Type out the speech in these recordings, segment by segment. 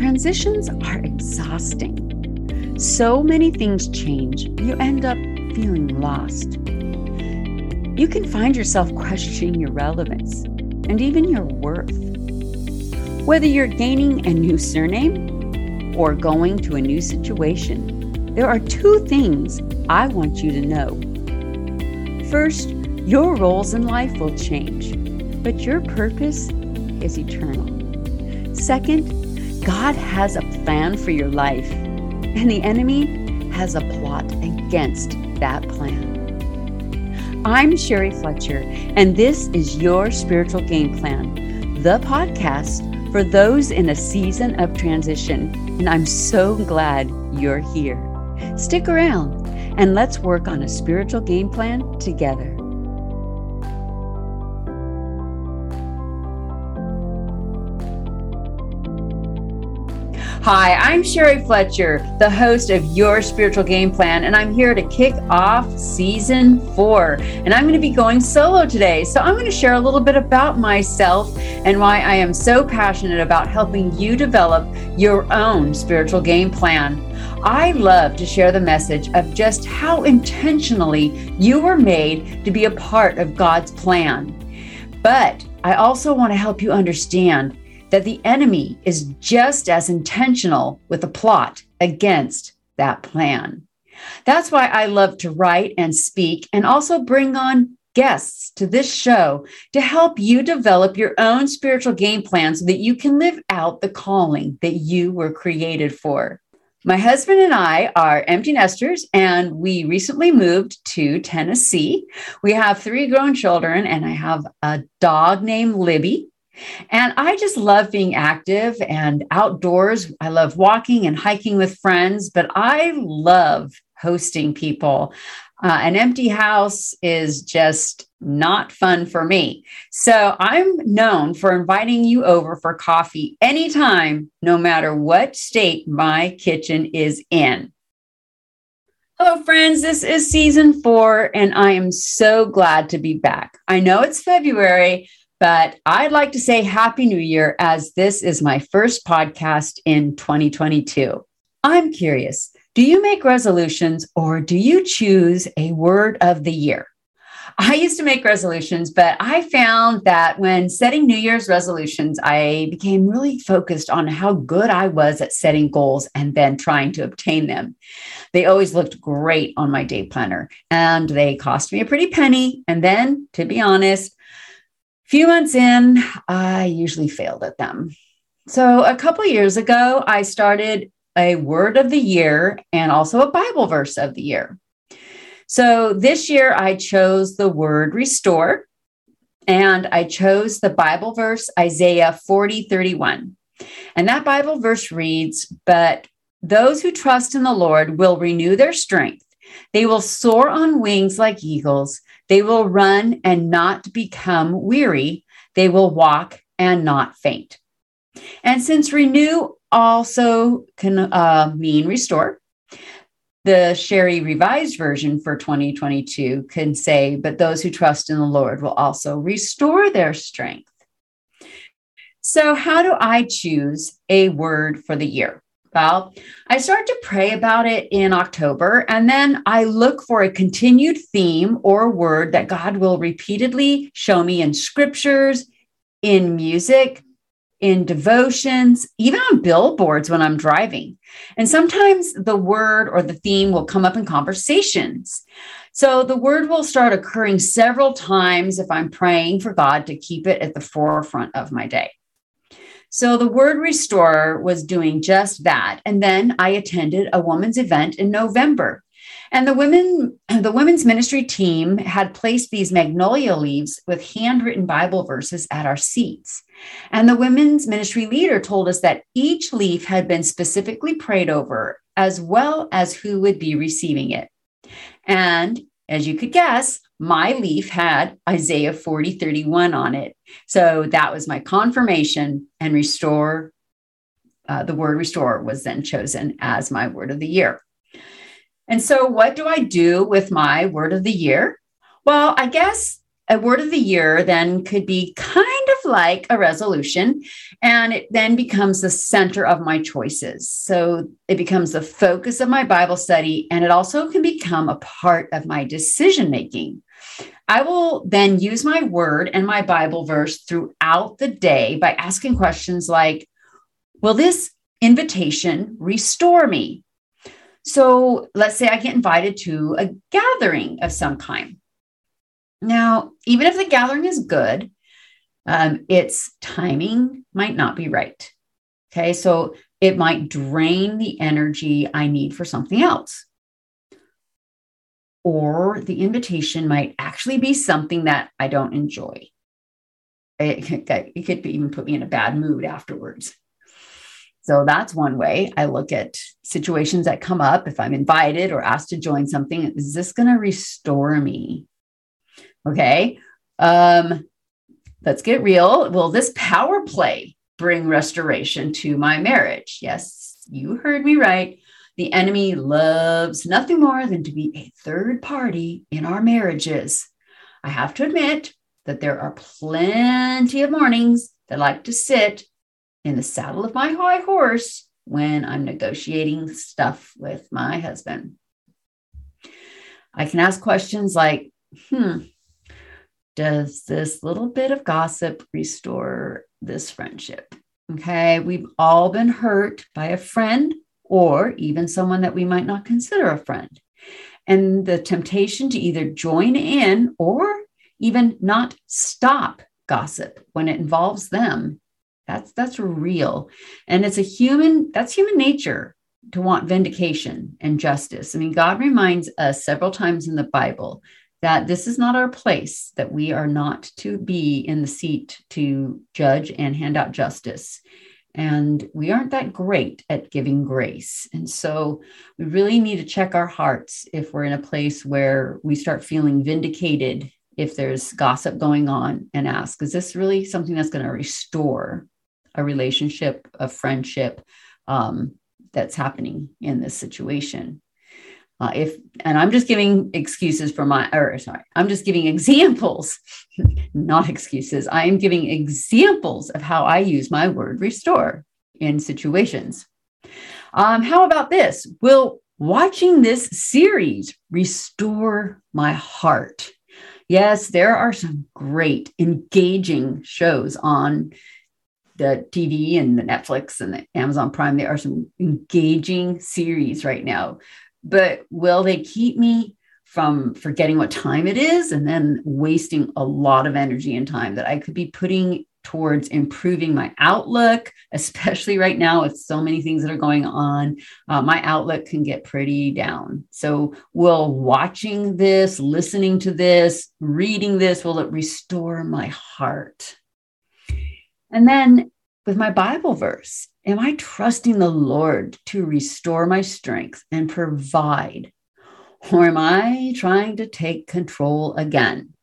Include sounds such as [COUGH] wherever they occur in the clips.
Transitions are exhausting. So many things change, you end up feeling lost. You can find yourself questioning your relevance and even your worth. Whether you're gaining a new surname or going to a new situation, there are two things I want you to know. First, your roles in life will change, but your purpose is eternal. Second, God has a plan for your life, and the enemy has a plot against that plan. I'm Sherry Fletcher, and this is your Spiritual Game Plan, the podcast for those in a season of transition. And I'm so glad you're here. Stick around and let's work on a spiritual game plan together. Hi, I'm Sherry Fletcher, the host of Your Spiritual Game Plan, and I'm here to kick off season four. And I'm going to be going solo today. So I'm going to share a little bit about myself and why I am so passionate about helping you develop your own spiritual game plan. I love to share the message of just how intentionally you were made to be a part of God's plan. But I also want to help you understand that the enemy is just as intentional with a plot against that plan. That's why I love to write and speak and also bring on guests to this show to help you develop your own spiritual game plan so that you can live out the calling that you were created for. My husband and I are empty nesters, and we recently moved to Tennessee. We have three grown children, and I have a dog named Libby. And I just love being active and outdoors. I love walking and hiking with friends, but I love hosting people. Uh, an empty house is just not fun for me. So I'm known for inviting you over for coffee anytime, no matter what state my kitchen is in. Hello, friends. This is season four, and I am so glad to be back. I know it's February, but I'd like to say Happy New Year as this is my first podcast in 2022. I'm curious do you make resolutions or do you choose a word of the year? I used to make resolutions, but I found that when setting New Year's resolutions, I became really focused on how good I was at setting goals and then trying to obtain them. They always looked great on my day planner and they cost me a pretty penny. And then, to be honest, few months in, I usually failed at them. So a couple years ago, I started a word of the year and also a Bible verse of the year. So this year, I chose the word restore, and I chose the Bible verse Isaiah 40 31. And that Bible verse reads, But those who trust in the Lord will renew their strength. They will soar on wings like eagles. They will run and not become weary. They will walk and not faint. And since renew also can uh, mean restore, the Sherry Revised Version for 2022 can say, but those who trust in the Lord will also restore their strength. So, how do I choose a word for the year? Well, I start to pray about it in October, and then I look for a continued theme or word that God will repeatedly show me in scriptures, in music, in devotions, even on billboards when I'm driving. And sometimes the word or the theme will come up in conversations. So the word will start occurring several times if I'm praying for God to keep it at the forefront of my day. So the word restore was doing just that. And then I attended a woman's event in November. And the women, [CLEARS THROAT] the women's ministry team had placed these magnolia leaves with handwritten Bible verses at our seats. And the women's ministry leader told us that each leaf had been specifically prayed over, as well as who would be receiving it. And as you could guess, my leaf had Isaiah 40, 31 on it. So that was my confirmation and restore. Uh, the word restore was then chosen as my word of the year. And so, what do I do with my word of the year? Well, I guess a word of the year then could be kind of like a resolution, and it then becomes the center of my choices. So it becomes the focus of my Bible study, and it also can become a part of my decision making. I will then use my word and my Bible verse throughout the day by asking questions like Will this invitation restore me? So let's say I get invited to a gathering of some kind. Now, even if the gathering is good, um, its timing might not be right. Okay, so it might drain the energy I need for something else. Or the invitation might actually be something that I don't enjoy. It, it could even put me in a bad mood afterwards. So that's one way I look at situations that come up. If I'm invited or asked to join something, is this going to restore me? Okay. Um, let's get real. Will this power play bring restoration to my marriage? Yes, you heard me right. The enemy loves nothing more than to be a third party in our marriages. I have to admit that there are plenty of mornings that I like to sit in the saddle of my high horse when I'm negotiating stuff with my husband. I can ask questions like, hmm, does this little bit of gossip restore this friendship? Okay, we've all been hurt by a friend or even someone that we might not consider a friend. And the temptation to either join in or even not stop gossip when it involves them that's that's real and it's a human that's human nature to want vindication and justice i mean god reminds us several times in the bible that this is not our place, that we are not to be in the seat to judge and hand out justice. And we aren't that great at giving grace. And so we really need to check our hearts if we're in a place where we start feeling vindicated if there's gossip going on and ask, is this really something that's going to restore a relationship, a friendship um, that's happening in this situation? Uh, if and I'm just giving excuses for my or sorry, I'm just giving examples, [LAUGHS] not excuses. I am giving examples of how I use my word restore in situations. Um, how about this? Will watching this series restore my heart? Yes, there are some great engaging shows on the TV and the Netflix and the Amazon Prime. There are some engaging series right now but will they keep me from forgetting what time it is and then wasting a lot of energy and time that I could be putting towards improving my outlook, [LAUGHS] especially right now with so many things that are going on. Uh, my outlook can get pretty down. So, will watching this, listening to this, reading this, will it restore my heart? And then with my Bible verse, Am I trusting the Lord to restore my strength and provide? Or am I trying to take control again?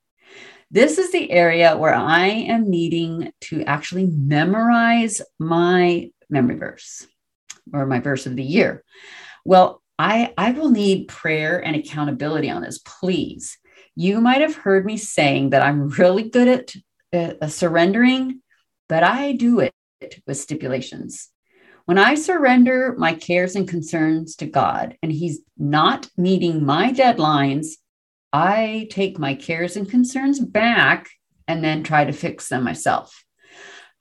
This is the area where I am needing to actually memorize my memory verse or my verse of the year. Well, I, I will need prayer and accountability on this, please. You might have heard me saying that I'm really good at uh, surrendering, but I do it with stipulations. When I surrender my cares and concerns to God and He's not meeting my deadlines, I take my cares and concerns back and then try to fix them myself.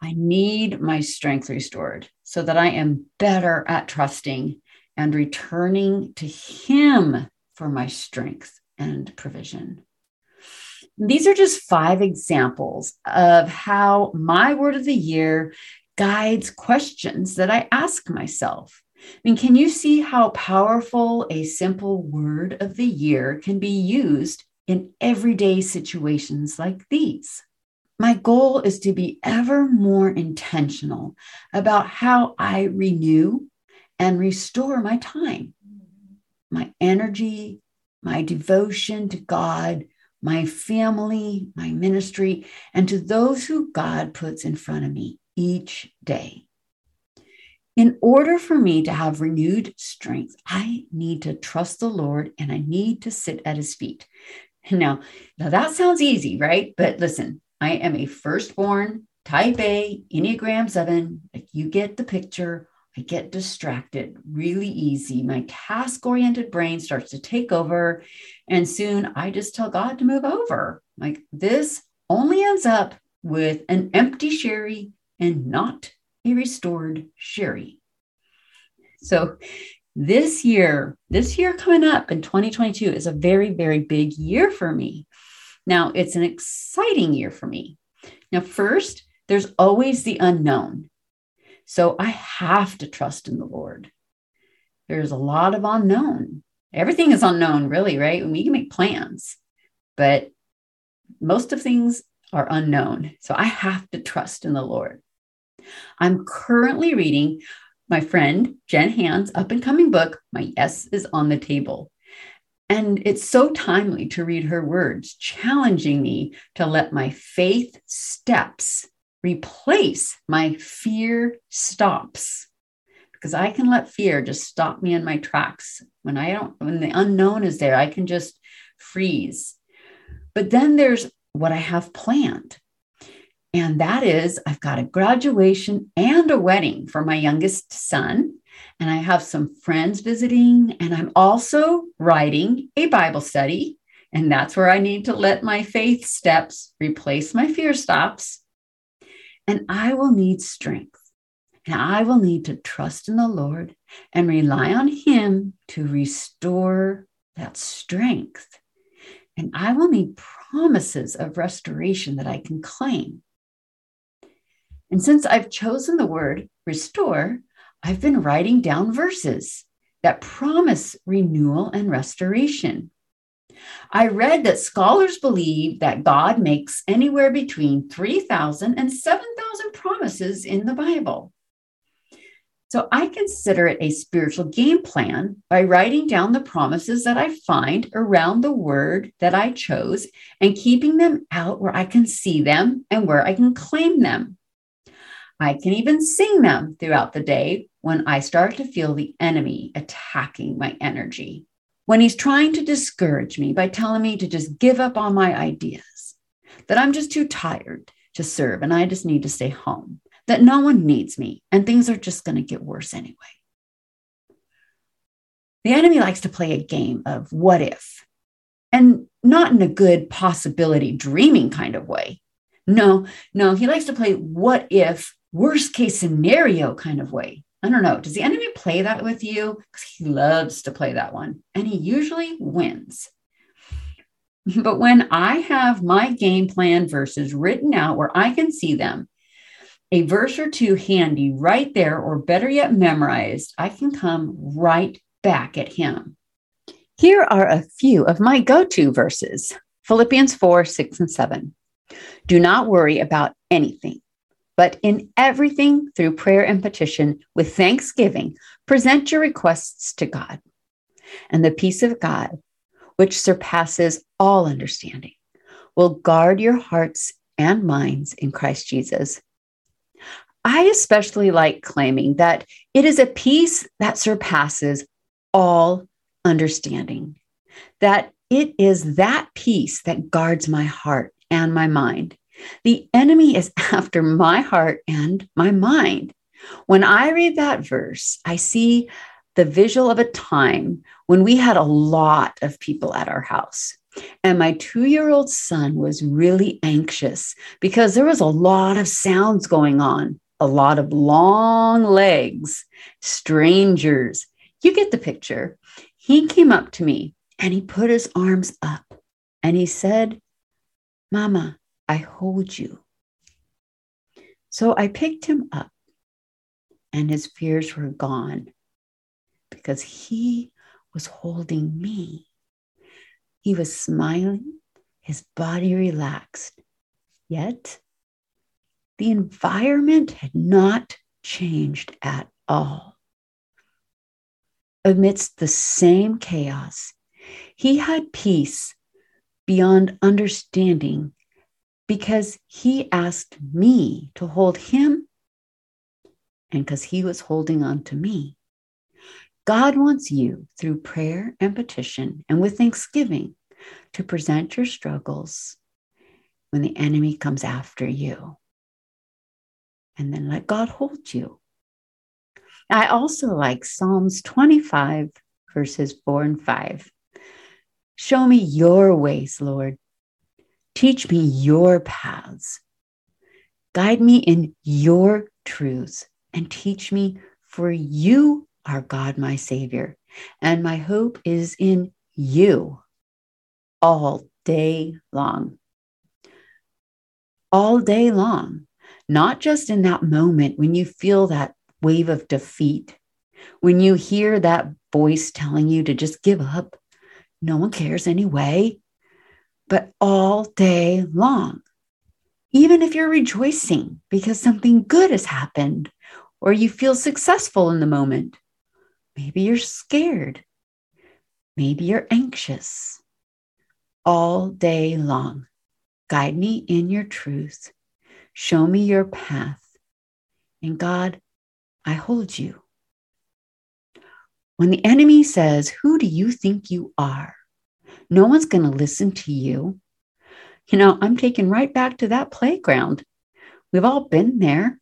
I need my strength restored so that I am better at trusting and returning to Him for my strength and provision. These are just five examples of how my word of the year guides questions that I ask myself. I mean, can you see how powerful a simple word of the year can be used in everyday situations like these? My goal is to be ever more intentional about how I renew and restore my time, my energy, my devotion to God, my family, my ministry, and to those who God puts in front of me each day. In order for me to have renewed strength, I need to trust the Lord and I need to sit at his feet. [LAUGHS] Now, now that sounds easy, right? But listen, I am a firstborn type A Enneagram 7. Like you get the picture. I get distracted really easy. My task oriented brain starts to take over. And soon I just tell God to move over. Like this only ends up with an empty Sherry and not a restored Sherry. So this year, this year coming up in 2022 is a very, very big year for me. Now, it's an exciting year for me. Now, first, there's always the unknown. So I have to trust in the Lord. There's a lot of unknown. Everything is unknown, really, right? We can make plans, but most of things are unknown. So I have to trust in the Lord. I'm currently reading my friend Jen Hand's up and coming book, My Yes is on the Table. And it's so timely to read her words, challenging me to let my faith steps replace my fear stops. Because I can let fear just stop me in my tracks. When I don't, when the unknown is there, I can just freeze. But then there's what I have planned. And that is, I've got a graduation and a wedding for my youngest son. And I have some friends visiting. And I'm also writing a Bible study. And that's where I need to let my faith steps replace my fear stops. And I will need strength. And I will need to trust in the Lord and rely on Him to restore that strength. And I will need promises of restoration that I can claim. And since I've chosen the word restore, I've been writing down verses that promise renewal and restoration. I read that scholars believe that God makes anywhere between 3,000 and 7,000 promises in the Bible. So I consider it a spiritual game plan by writing down the promises that I find around the word that I chose and keeping them out where I can see them and where I can claim them. I can even sing them throughout the day when I start to feel the enemy attacking my energy. When he's trying to discourage me by telling me to just give up on my ideas, that I'm just too tired to serve and I just need to stay home, that no one needs me and things are just going to get worse anyway. The enemy likes to play a game of what if, and not in a good possibility dreaming kind of way. No, no, he likes to play what if worst case scenario kind of way. I don't know. Does the enemy play that with you? Because he loves to play that one and he usually wins. [LAUGHS] But when I have my game plan verses written out where I can see them, a verse or two handy right there, or better yet, memorized, I can come right back at him. Here are a few of my go to verses Philippians 4, 6, and 7. Do not worry about anything but in everything, through prayer and petition, with thanksgiving, present your requests to God. And the peace of God, which surpasses all understanding, will guard your hearts and minds in Christ Jesus. I especially like claiming that it is a peace that surpasses all understanding, that it is that peace that guards my heart and my mind the enemy is [LAUGHS] after my heart and my mind. When I read that verse, I see the visual of a time when we had a lot of people at our house. And my two year old son was really anxious because there was a lot of sounds going on, a lot of long legs, strangers. You get the picture. He came up to me and he put his arms up and he said, Mama, I hold you. So I picked him up, and his fears were gone because he was holding me. He was smiling, his body relaxed. Yet, the environment had not changed at all. Amidst the same chaos, he had peace beyond understanding because he asked me to hold him and because he was holding on to me. God wants you through prayer and petition and with thanksgiving to present your struggles when the enemy comes after you. And then let God hold you. I also like Psalms 25, verses 4 and 5. Show me your ways, Lord. Teach me your paths. Guide me in your truths and teach me, for you are God, my Savior, and my hope is in you all day long. All day long, not just in that moment when you feel that wave of defeat, when you hear that voice telling you to just give up, no one cares anyway, but all day long. Even if you're rejoicing because something good has happened or you feel successful in the moment, maybe you're scared, maybe you're anxious. All day long, guide me in your truth, show me your path, and God, I hold you. When the enemy says, Who do you think you are? No one's going to listen to you. You know, I'm taken right back to that playground. We've all been there.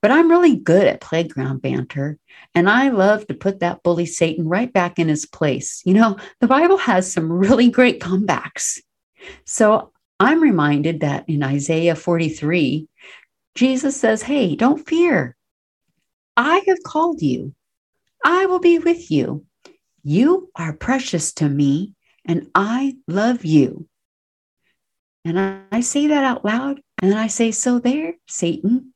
But I'm really good at playground banter, and I love to put that bully Satan right back in his place. You know, the Bible has some really great comebacks. So I'm reminded that in Isaiah 43, Jesus says, Hey, don't fear. I have called you. I will be with you. You are precious to me, and I love you. And I, say that out loud, and then I say, So there, Satan,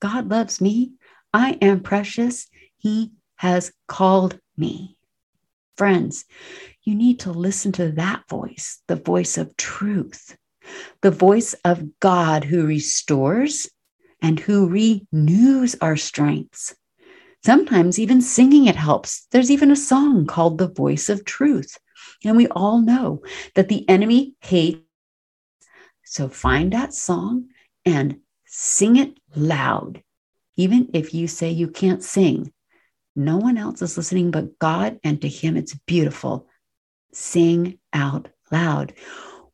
God loves me. I am precious. He has called me. Friends, you need to listen to that voice, the voice of truth, the voice of God who restores and who renews our strengths. Sometimes even singing it helps. There's even a song called The Voice of Truth. And we all know that the enemy hates. So find that song and sing it loud. Even if you say you can't sing, no one else is listening but God, and to Him it's beautiful. Sing out loud.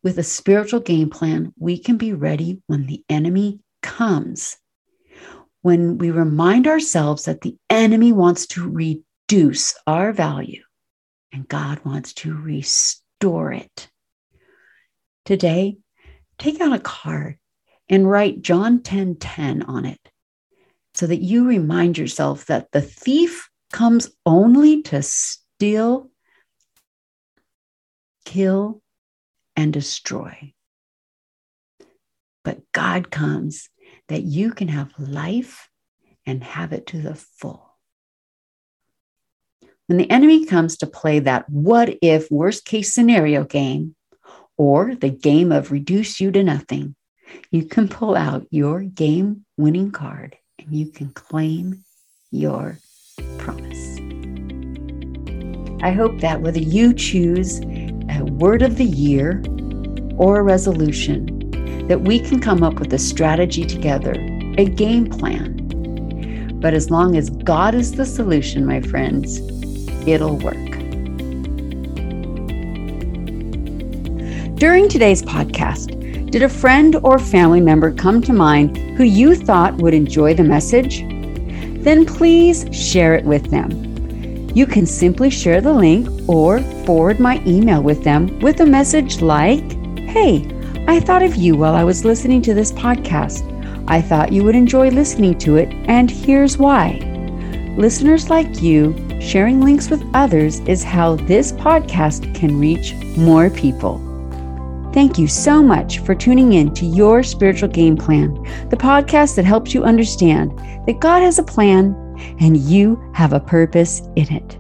With a spiritual game plan, we can be ready when the enemy comes. When we remind ourselves that the enemy wants to reduce our value and God wants to restore it. Today, take out a card and write John 10 10 on it so that you remind yourself that the thief comes only to steal, kill, and destroy. But God comes that you can have life and have it to the full. When the enemy comes to play that what if worst case scenario game or the game of reduce you to nothing, you can pull out your game winning card and you can claim your promise. I hope that whether you choose a word of the year or a resolution, that we can come up with a strategy together, a game plan. But as long as God is the solution, my friends, it'll work. During today's podcast, did a friend or family member come to mind who you thought would enjoy the message? Then please share it with them. You can simply share the link or forward my email with them with a message like, Hey, I thought of you while I was listening to this podcast. I thought you would enjoy listening to it, and here's why. Listeners like you sharing links with others is how this podcast can reach more people. Thank you so much for tuning in to Your Spiritual Game Plan, the podcast that helps you understand that God has a plan and you have a purpose in it.